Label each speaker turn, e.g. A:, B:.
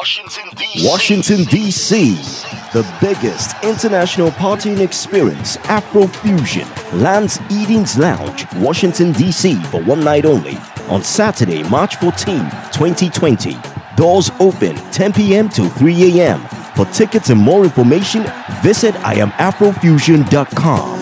A: Washington, D.C.
B: Washington, D.C. The biggest international partying experience, Afrofusion, lands Eden's Lounge, Washington, D.C. for one night only on Saturday, March 14, 2020. Doors open 10 p.m. to 3 a.m. For tickets and more information, visit IamAfrofusion.com.